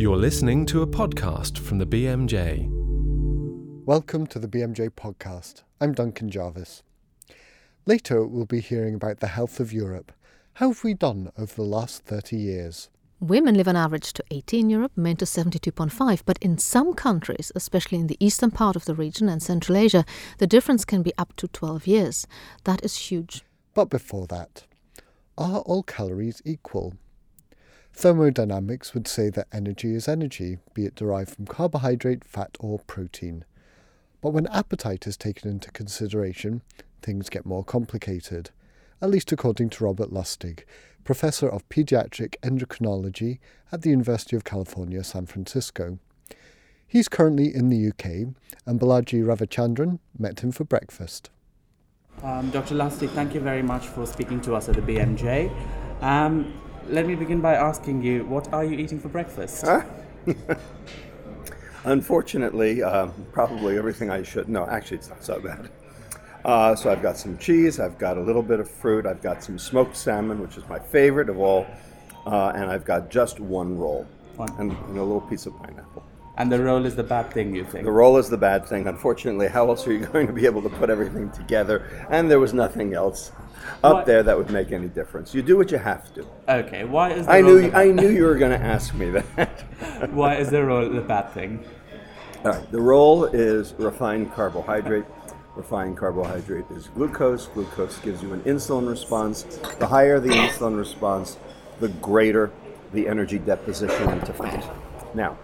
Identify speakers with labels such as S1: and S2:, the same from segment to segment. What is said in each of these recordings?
S1: You're listening to a podcast from the BMJ.
S2: Welcome to the BMJ podcast. I'm Duncan Jarvis. Later, we'll be hearing about the health of Europe. How have we done over the last 30 years?
S3: Women live on average to 80 in Europe, men to 72.5, but in some countries, especially in the eastern part of the region and Central Asia, the difference can be up to 12 years. That is huge.
S2: But before that, are all calories equal? Thermodynamics would say that energy is energy, be it derived from carbohydrate, fat, or protein. But when appetite is taken into consideration, things get more complicated, at least according to Robert Lustig, professor of pediatric endocrinology at the University of California, San Francisco. He's currently in the UK, and Balaji Ravichandran met him for breakfast.
S4: Um, Dr. Lustig, thank you very much for speaking to us at the BMJ. Um, let me begin by asking you, what are you eating for breakfast?
S5: Huh? Unfortunately, um, probably everything I should. No, actually, it's not so bad. Uh, so I've got some cheese, I've got a little bit of fruit, I've got some smoked salmon, which is my favorite of all, uh, and I've got just one roll and, and a little piece of pineapple.
S4: And the roll is the bad thing, you think?
S5: The roll is the bad thing. Unfortunately, how else are you going to be able to put everything together? And there was nothing else up
S4: What?
S5: there that would make any difference. You do what you have to.
S4: Okay, why is the
S5: I knew I knew you were going to ask me that.
S4: why is the roll the bad thing?
S5: All right, the roll is refined carbohydrate. Refined carbohydrate is glucose. Glucose gives you an insulin response. The higher the insulin response, the greater the energy deposition into fat. Now,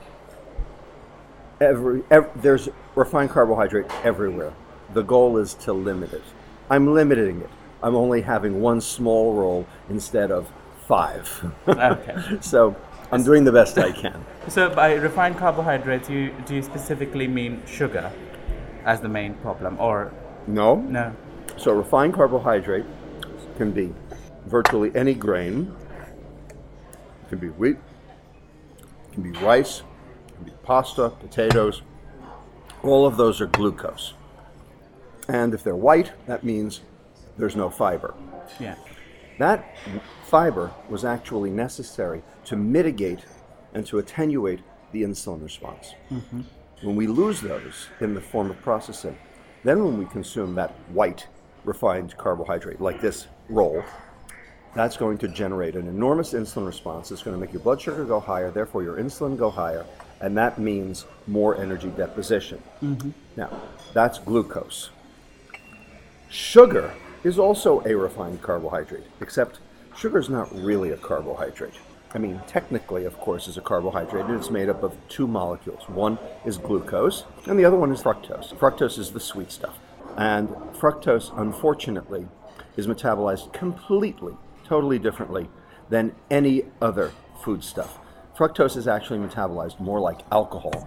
S5: every, ev there's refined carbohydrate everywhere. The goal is to limit it. I'm limiting it. I'm only having one small roll instead of five.
S4: Okay.
S5: so I'm doing the best I can.
S4: So by refined carbohydrates, you do you specifically mean sugar as the main problem, or
S5: No,
S4: no?
S5: So refined carbohydrate can be virtually any grain. It can be wheat, it can be rice, can be pasta, potatoes. All of those are glucose. And if they're white, that means there's no fiber.
S4: Yeah.
S5: That fiber was actually necessary to mitigate and to attenuate the insulin response. Mm-hmm. When we lose those in the form of processing, then when we consume that white refined carbohydrate, like this roll, that's going to generate an enormous insulin response. It's going to make your blood sugar go higher, therefore your insulin go higher, and that means more energy deposition. Mm-hmm. Now, that's glucose. Sugar is also a refined carbohydrate, except sugar is not really a carbohydrate. I mean, technically, of course, is a carbohydrate, and it's made up of two molecules. One is glucose, and the other one is fructose. Fructose is the sweet stuff. And fructose, unfortunately, is metabolized completely, totally differently than any other foodstuff. Fructose is actually metabolized more like alcohol,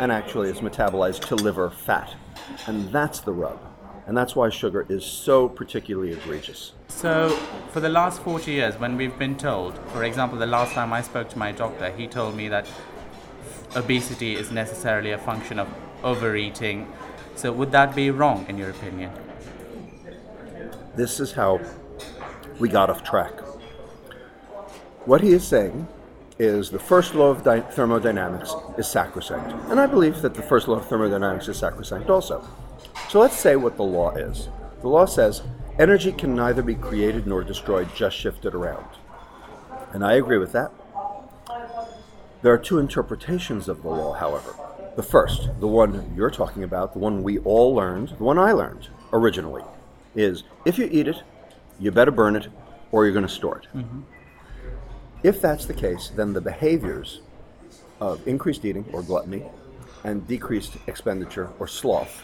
S5: and actually it's metabolized to liver fat. And that's the rub. And that's why sugar is so particularly egregious.
S4: So, for the last 40 years, when we've been told, for example, the last time I spoke to my doctor, he told me that obesity is necessarily a function of overeating. So, would that be wrong, in your opinion?
S5: This is how we got off track. What he is saying is the first law of di- thermodynamics is sacrosanct. And I believe that the first law of thermodynamics is sacrosanct also. So let's say what the law is. The law says energy can neither be created nor destroyed, just shifted around. And I agree with that. There are two interpretations of the law, however. The first, the one you're talking about, the one we all learned, the one I learned originally, is if you eat it, you better burn it or you're going to store it. Mm-hmm. If that's the case, then the behaviors of increased eating or gluttony and decreased expenditure or sloth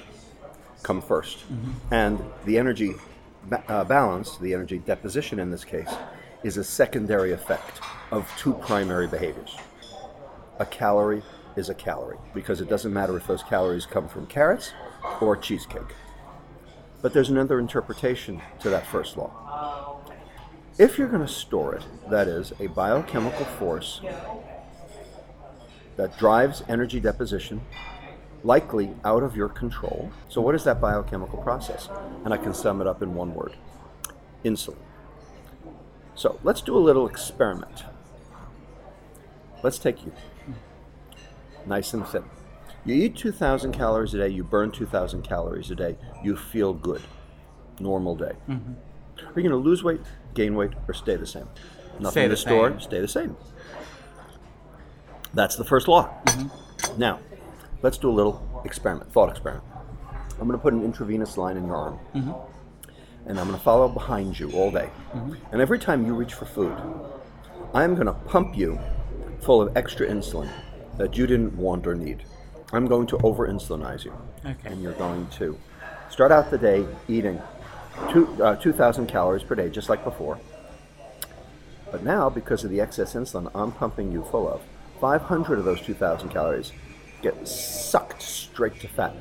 S5: come 1st And the energy ba- uh, balance, the energy deposition in this case, is a secondary effect of two primary behaviors. A calorie is a calorie because it doesn't matter if those calories come from carrots or cheesecake. But there's another interpretation to that first law. If you're going to store it, that is, a biochemical force that drives energy deposition, likely out of your control. So, what is that biochemical process? And I can sum it up in one word insulin. So, let's do a little experiment. Let's take you. nice and thin. You eat 2,000 calories a day, you burn 2,000 calories a day, you feel good. Normal day.
S4: Mm-hmm.
S5: Are you going to lose weight, gain weight, or stay the same? Nothing
S4: Stay
S5: to
S4: the
S5: store, stay the same. That's the first law.
S4: Mm-hmm.
S5: Now, let's do a little experiment, thought experiment. I'm going to put an intravenous line in your arm,
S4: Mm-hmm.
S5: and I'm going to follow behind you all day. And every time you reach for food, I'm going to pump you full of extra insulin that you didn't want or need. I'm going to over insulinize you.
S4: Okay.
S5: And you're going to start out the day eating two, uh, 2,000 calories per day, just like before. But now, because of the excess insulin I'm pumping you full of, 500 of those 2,000 calories get sucked straight to fat.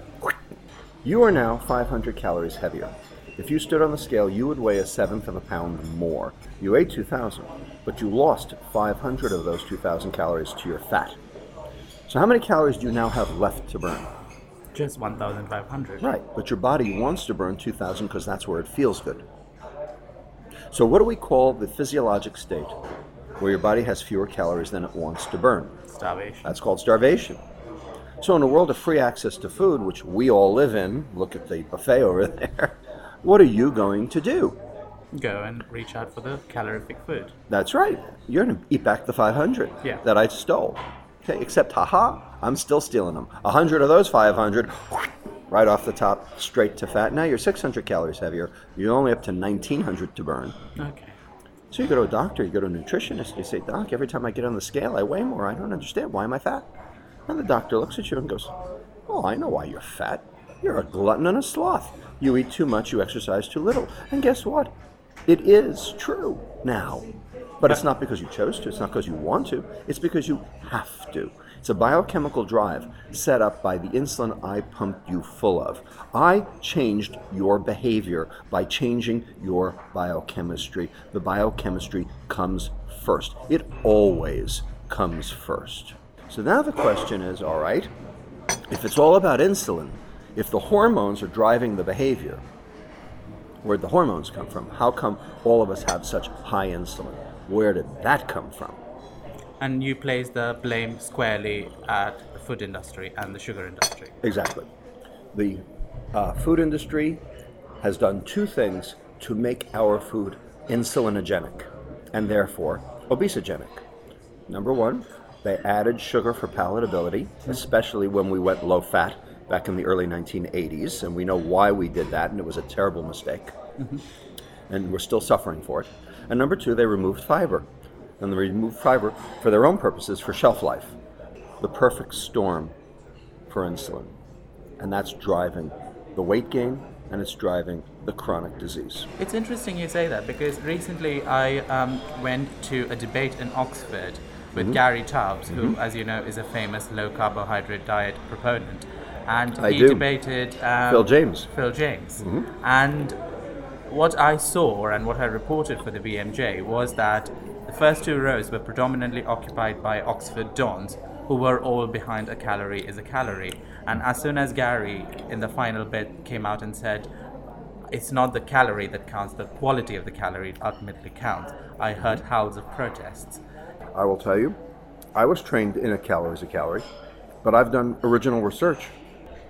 S5: You are now 500 calories heavier. If you stood on the scale, you would weigh a seventh of a pound more. You ate 2,000, but you lost 500 of those 2,000 calories to your fat. So, how many calories do you now have left to burn?
S4: Just 1,500.
S5: Right, but your body wants to burn 2,000 because that's where it feels good. So, what do we call the physiologic state where your body has fewer calories than it wants to burn?
S4: Starvation.
S5: That's called starvation. So, in a world of free access to food, which we all live in, look at the buffet over there, what are you going to do?
S4: Go and reach out for the calorific food.
S5: That's right. You're going to eat back the 500
S4: Yeah.
S5: that I stole. Okay, except, haha, I'm still stealing them. 100 of those 500, right off the top, straight to fat. Now you're 600 calories heavier. You're only up to 1900 to burn.
S4: Okay.
S5: So you go to a doctor, you go to a nutritionist, you say, Doc, every time I get on the scale, I weigh more. I don't understand. Why am I fat? And the doctor looks at you and goes, Oh, I know why you're fat. You're a glutton and a sloth. You eat too much, you exercise too little. And guess what? It is true now. But it's not because you chose to, it's not because you want to, it's because you have to. It's a biochemical drive set up by the insulin I pumped you full of. I changed your behavior by changing your biochemistry. The biochemistry comes first. It always comes first. So now the question is all right, if it's all about insulin, if the hormones are driving the behavior, where'd the hormones come from? How come all of us have such high insulin? Where did that come from?
S4: And you place the blame squarely at the food industry and the sugar industry.
S5: Exactly. The uh, food industry has done two things to make our food insulinogenic and therefore obesogenic. Number one, they added sugar for palatability, especially when we went low fat back in the early 1980s, and we know why we did that, and it was a terrible mistake. And we're still suffering for it. And number two, they removed fiber. And they removed fiber for their own purposes for shelf life. The perfect storm for insulin. And that's driving the weight gain and it's driving the chronic disease.
S4: It's interesting you say that because recently I um, went to a debate in Oxford
S5: Mm-hmm.
S4: with Gary Taubes, who, as you know, is a famous low carbohydrate diet proponent. And
S5: I
S4: he
S5: do.
S4: debated um,
S5: Phil James. Mm-hmm.
S4: Phil James. And what I saw and what I reported for the BMJ was that the first two rows were predominantly occupied by Oxford Dons, who were all behind a calorie is a calorie. And as soon as Gary, in the final bit, came out and said, it's not the calorie that counts, the quality of the calorie ultimately counts, I heard howls of protests.
S5: I will tell you, I was trained in a calorie is a calorie, but I've done original research,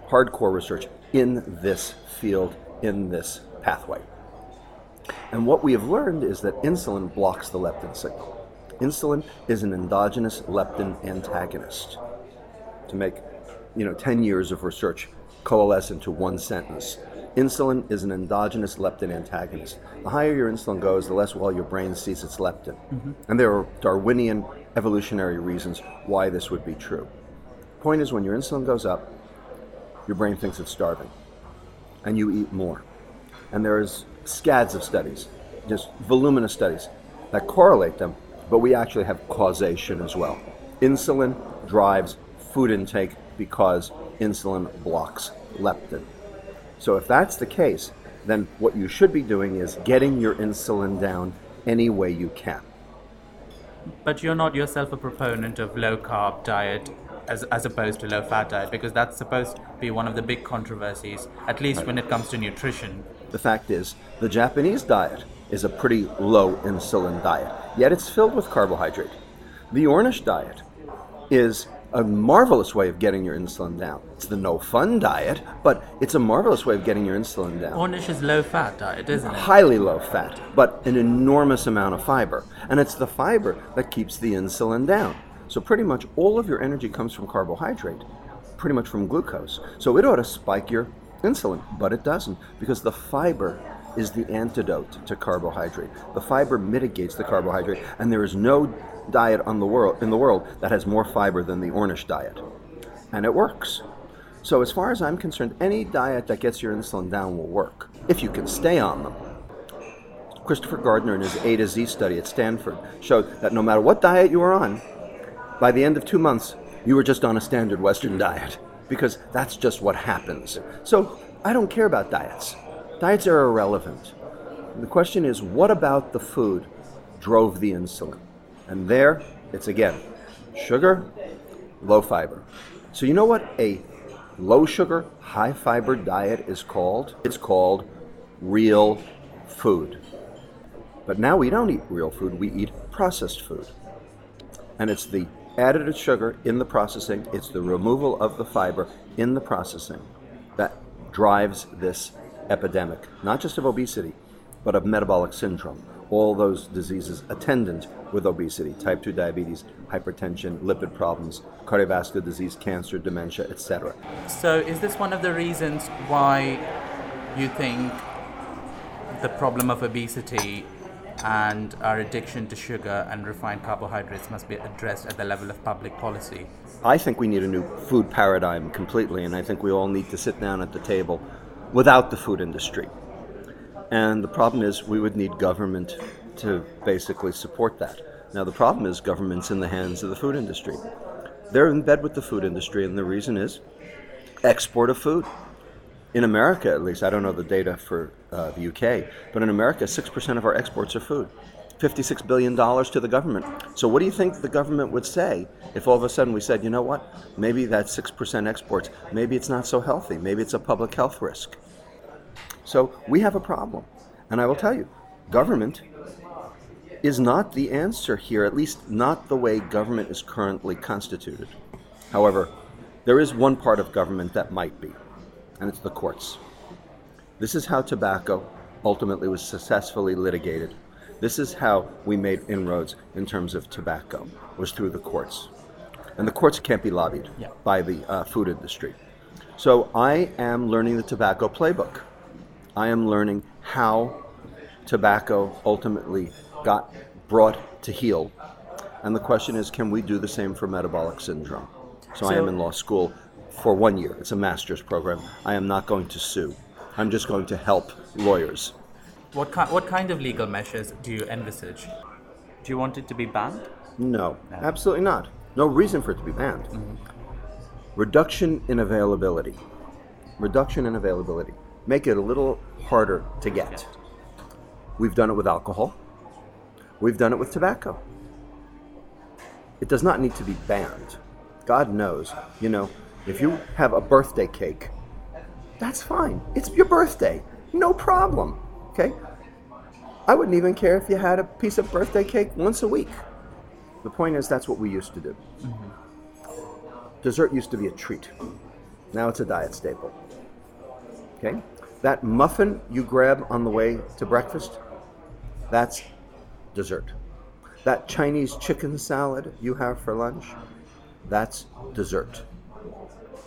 S5: hardcore research in this field, in this pathway. And what we have learned is that insulin blocks the leptin signal. Insulin is an endogenous leptin antagonist. To make, you know, 10 years of research coalesce into one sentence. Insulin is an endogenous leptin antagonist. The higher your insulin goes, the less well your brain sees its leptin. Mm-hmm. And there are Darwinian evolutionary reasons why this would be true. Point is, when your insulin goes up, your brain thinks it's starving, and you eat more. And there's scads of studies, just voluminous studies, that correlate them, but we actually have causation as well. Insulin drives food intake because insulin blocks leptin. So if that's the case, then what you should be doing is getting your insulin down any way you can.
S4: But you're not yourself a proponent of low carb diet as, as opposed to low fat diet because that's supposed to be one of the big controversies, at least when it comes to nutrition.
S5: The fact is, the Japanese diet is a pretty low insulin diet, yet it's filled with carbohydrate. The Ornish diet is a marvelous way of getting your insulin down. It's the no fun diet, but it's a marvelous way of getting your insulin down.
S4: Ornish is low fat diet, isn't it?
S5: Highly low fat, but an enormous amount of fiber. And it's the fiber that keeps the insulin down. So pretty much all of your energy comes from carbohydrate, pretty much from glucose. So it ought to spike your insulin, but it doesn't because the fiber is the antidote to carbohydrate. The fiber mitigates the carbohydrate, and there is no diet on the world in the world that has more fiber than the Ornish diet, and it works. So as far as I'm concerned, any diet that gets your insulin down will work if you can stay on them. Christopher Gardner in his A to Z study at Stanford showed that no matter what diet you were on, by the end of two months, you were just on a standard Western diet because that's just what happens. So I don't care about diets. Diets are irrelevant. The question is, what about the food drove the insulin? And there, it's again sugar, low fiber. So, you know what a low sugar, high fiber diet is called? It's called real food. But now we don't eat real food, we eat processed food. And it's the added sugar in the processing, it's the removal of the fiber in the processing that drives this epidemic, not just of obesity, but of metabolic syndrome. All those diseases attendant with obesity, type 2 diabetes, hypertension, lipid problems, cardiovascular disease, cancer, dementia, etc.
S4: So, is this one of the reasons why you think the problem of obesity and our addiction to sugar and refined carbohydrates must be addressed at the level of public policy?
S5: I think we need a new food paradigm completely, and I think we all need to sit down at the table without the food industry. And the problem is, we would need government to basically support that. Now, the problem is, government's in the hands of the food industry. They're in bed with the food industry, and the reason is export of food. In America, at least, I don't know the data for uh, the UK, but in America, 6% of our exports are food. $56 billion to the government. So, what do you think the government would say if all of a sudden we said, you know what, maybe that 6% exports, maybe it's not so healthy, maybe it's a public health risk? So, we have a problem. And I will tell you, government is not the answer here, at least not the way government is currently constituted. However, there is one part of government that might be, and it's the courts. This is how tobacco ultimately was successfully litigated this is how we made inroads in terms of tobacco, was through the courts. And the courts can't be lobbied yeah. by the uh, food industry. So I am learning the tobacco playbook. I am learning how tobacco ultimately got brought to heel. And the question is can we do the same for metabolic syndrome? So, so I am in law school for one year. It's a master's program. I am not going to sue. I'm just going to help lawyers
S4: what, ki- what kind of legal measures do you envisage? Do you want it to be banned?
S5: No, no. absolutely not. No reason for it to be banned. Mm-hmm. Reduction in availability. Reduction in availability. Make it a little harder to get. We've done it with alcohol. We've done it with tobacco. It does not need to be banned. God knows, you know, if you have a birthday cake, that's fine. It's your birthday. No problem. Okay? I wouldn't even care if you had a piece of birthday cake once a week. The point is, that's what we used to do. Mm-hmm. Dessert used to be a treat. Now it's a diet staple. Okay? That muffin you grab on the way to breakfast, that's dessert. That Chinese chicken salad you have for lunch, that's dessert.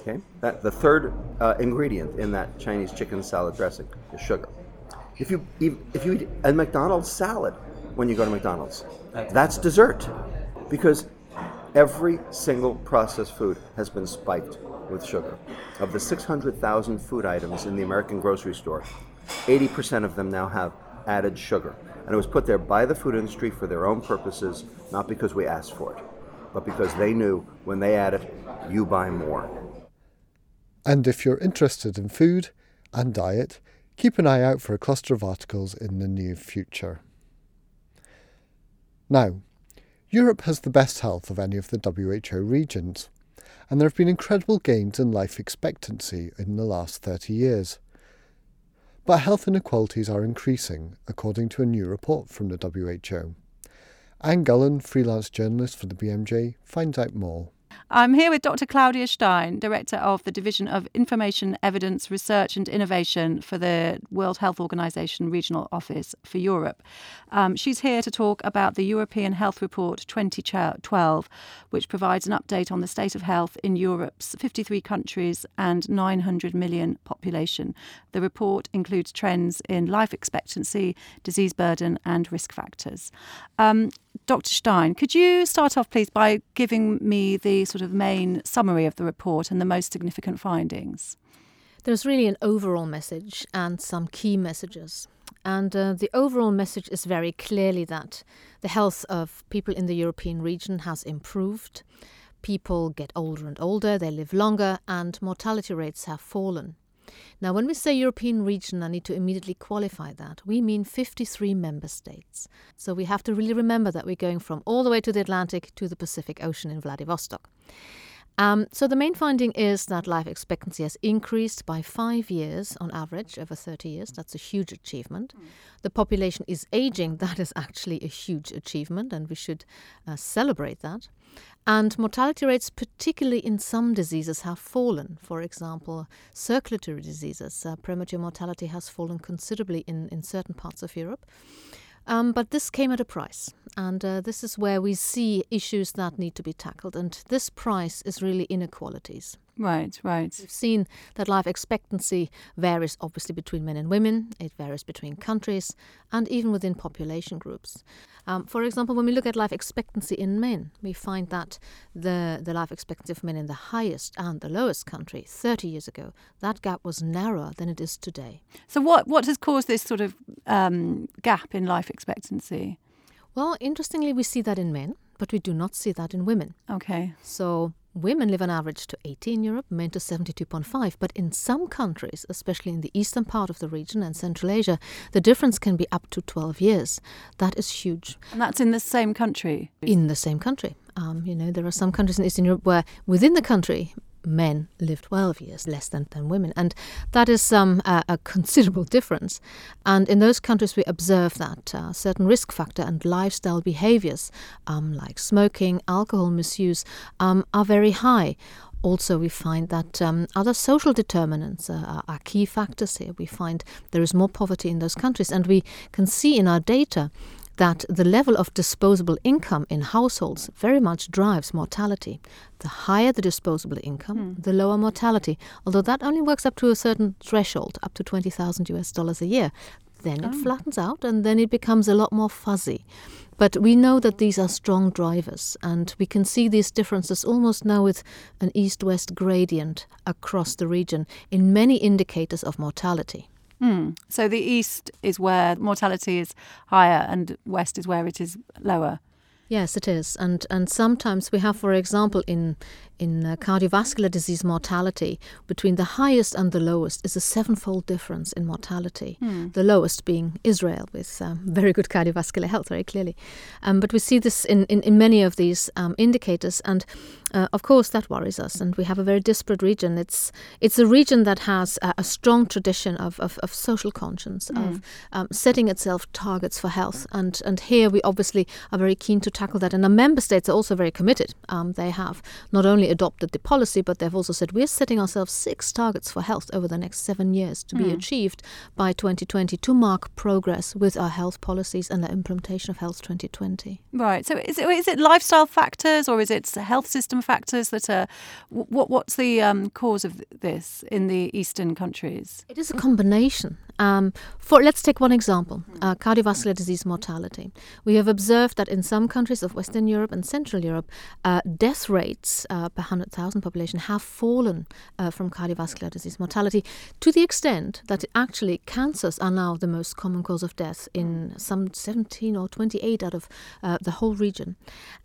S5: Okay? That the third uh, ingredient in that Chinese chicken salad dressing is sugar. If you if you eat a McDonald's salad when you go to McDonald's, that's dessert, because every single processed food has been spiked with sugar. Of the 600,000 food items in the American grocery store, 80% of them now have added sugar. And it was put there by the food industry for their own purposes, not because we asked for it, but because they knew when they add it, you buy more.
S2: And if you're interested in food and diet, Keep an eye out for a cluster of articles in the near future. Now, Europe has the best health of any of the WHO regions, and there have been incredible gains in life expectancy in the last 30 years. But health inequalities are increasing, according to a new report from the WHO. Anne Gulland, freelance journalist for the BMJ, finds out more.
S6: I'm here with Dr. Claudia Stein, Director of the Division of Information, Evidence, Research and Innovation for the World Health Organization Regional Office for Europe. Um, she's here to talk about the European Health Report 2012, which provides an update on the state of health in Europe's 53 countries and 900 million population. The report includes trends in life expectancy, disease burden, and risk factors. Um, Dr. Stein, could you start off, please, by giving me the sort of main summary of the report and the most significant findings?
S3: There's really an overall message and some key messages. And uh, the overall message is very clearly that the health of people in the European region has improved. People get older and older, they live longer, and mortality rates have fallen. Now, when we say European region, I need to immediately qualify that. We mean 53 member states. So we have to really remember that we're going from all the way to the Atlantic to the Pacific Ocean in Vladivostok. Um, so the main finding is that life expectancy has increased by five years on average over 30 years. That's a huge achievement. Mm. The population is aging. That is actually a huge achievement, and we should uh, celebrate that. And mortality rates, particularly in some diseases, have fallen. For example, circulatory diseases, uh, premature mortality has fallen considerably in, in certain parts of Europe. Um, but this came at a price, and uh, this is where we see issues that need to be tackled. And this price is really inequalities.
S6: Right, right.
S3: We've seen that life expectancy varies obviously between men and women, it varies between countries, and even within population groups. Um, for example, when we look at life expectancy in men, we find that the, the life expectancy of men in the highest and the lowest country 30 years ago, that gap was narrower than it is today.
S6: So, what, what has caused this sort of um, gap in life expectancy?
S3: Well, interestingly, we see that in men, but we do not see that in women.
S6: Okay.
S3: So, Women live on average to 80 in Europe, men to 72.5. But in some countries, especially in the eastern part of the region and Central Asia, the difference can be up to 12 years. That is huge.
S6: And that's in the same country?
S3: In the same country. Um, you know, there are some countries in Eastern Europe where within the country, men live 12 years less than, than women. And that is um, a, a, considerable difference. And in those countries, we observe that uh, certain risk factor and lifestyle behaviors, um, like smoking, alcohol misuse, um, are very high. Also, we find that um, other social determinants uh, are key factors here. We find there is more poverty in those countries, and we can see in our data that the level of disposable income in households very much drives mortality. The higher the disposable income, mm. the lower mortality, although that only works up to a certain threshold, up to 20,000 US dollars a year. Then oh. it flattens out and then it becomes a lot more fuzzy. But we know that these are strong drivers, and we can see these differences almost now with an east west gradient across the region in many indicators of mortality.
S6: Mm. So the east is where mortality is higher, and west is where it is lower.
S3: Yes, it is, and and sometimes we have, for example, in in uh, cardiovascular disease mortality, between the highest and the lowest is a sevenfold difference in mortality. Mm. The lowest being Israel, with um, very good cardiovascular health, very clearly. Um, but we see this in, in, in many of these um, indicators, and uh, of course that worries us. And we have a very disparate region. It's it's a region that has a, a strong tradition of, of, of social conscience, mm. of um, setting itself targets for health, and and here we obviously are very keen to tackle that. And the member states are also very committed. Um, they have not only adopted the policy, but they've also said we're setting ourselves six targets for health over the next seven years to mm. be hmm. achieved by 2020 to mark progress with our health policies and the implementation of Health 2020.
S6: Right. So is it, is it lifestyle factors or is it health system factors that are what what's the um, cause of this in the eastern countries?
S3: It is a combination. Um, for let's take one example: uh, cardiovascular disease mortality. We have observed that in some countries of Western Europe and Central Europe, uh, death rates uh, per hundred thousand population have fallen uh, from cardiovascular disease mortality to the extent that actually cancers are now the most common cause of death in some 17 or 28 out of uh, the whole region.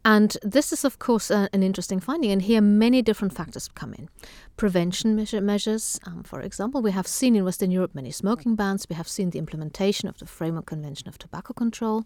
S3: And this is, of course, uh, an interesting finding. And here, many different factors come in. Prevention measure, measures. Um, for example, we have seen in Western Europe many smoking bans. We have seen the implementation of the Framework Convention of Tobacco Control.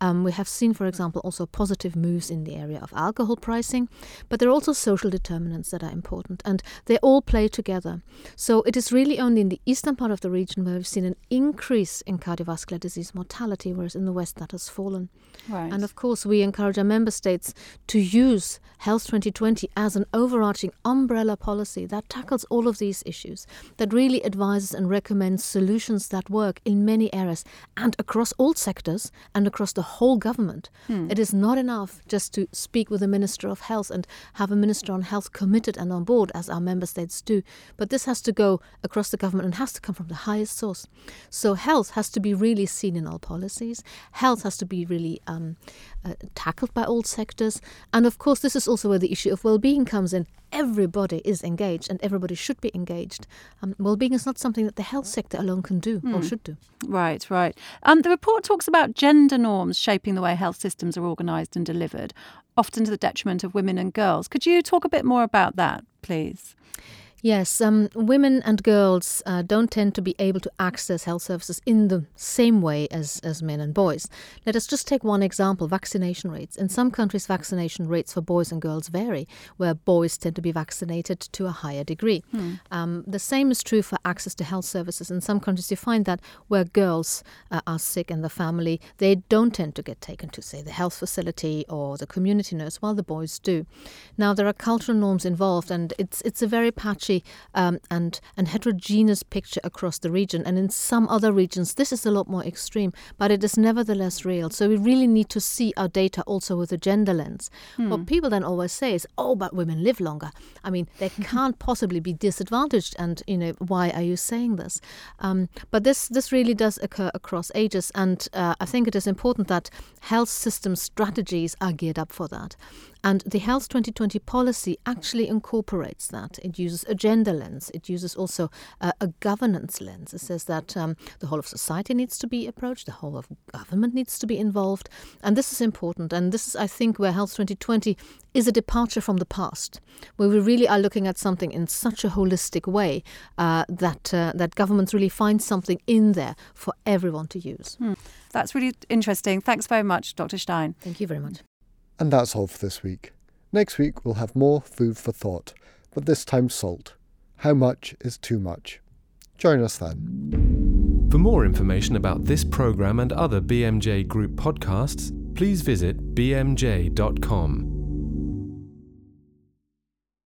S3: Um, we have seen, for example, also positive moves in the area of alcohol pricing. But there are also social determinants that are important, and they all play together. So it is really only in the eastern part of the region where we've seen an increase in cardiovascular disease mortality, whereas in the west that has fallen.
S6: Right.
S3: And of course, we encourage our member states to use Health 2020 as an overarching umbrella policy that tackles all of these issues, that really advises and recommends solutions that work in many areas and across all sectors and across the whole government. It is not enough just to speak with the Minister of Health and have a Minister on Health committed and on board, as our member states do, but this has to go across the government and has to come from the highest source. So, health has to be really seen in all policies, health has to be really um, uh, tackled by all sectors, and of course, this is also where the issue of well being comes in. Everybody is engaged and everybody should be engaged. Um, well being is not something that the health sector alone can do or should do.
S6: Right, right. Um, the report talks about gender norms shaping the way health systems are organised and delivered, often to the detriment of women and girls. Could you talk a bit more about that, please?
S3: Yes, um, women and girls uh, don't tend to be able to access health services in the same way as, as men and boys. Let us just take one example vaccination rates. In some countries, vaccination rates for boys and girls vary, where boys tend to be vaccinated to a higher degree. Um, the same is true for access to health services. In some countries, you find that where girls uh, are sick in the family, they don't tend to get taken to, say, the health facility or the community nurse, while the boys do. Now, there are cultural norms involved, and it's, it's a very patchy um, and, and heterogeneous picture across the region. And in some other regions, this is a lot more extreme, but it is nevertheless real. So we really need to see our data also with a gender lens. What people then always say is, oh, but women live longer. I mean, they can't possibly be disadvantaged. And, you know, why are you saying this? Um, but this, this really does occur across ages. And uh, I think it is important that health system strategies are geared up for that. And the Health 2020 policy actually incorporates that. It uses a gender lens. It uses also uh, a governance lens. It says that um, the whole of society needs to be approached, the whole of government needs to be involved. And this is important. And this is, I think, where Health 2020 is a departure from the past, where we really are looking at something in such a holistic way uh, that, uh, that governments really find something in there for everyone to use.
S6: That's really interesting. Thanks very much, Dr. Stein.
S3: Thank you very much.
S2: And that's all for this week. Next week we'll have more food for thought, but this time salt. How much is too much? Join us then.
S1: For more information about this program and other BMJ Group podcasts, please visit bmj.com.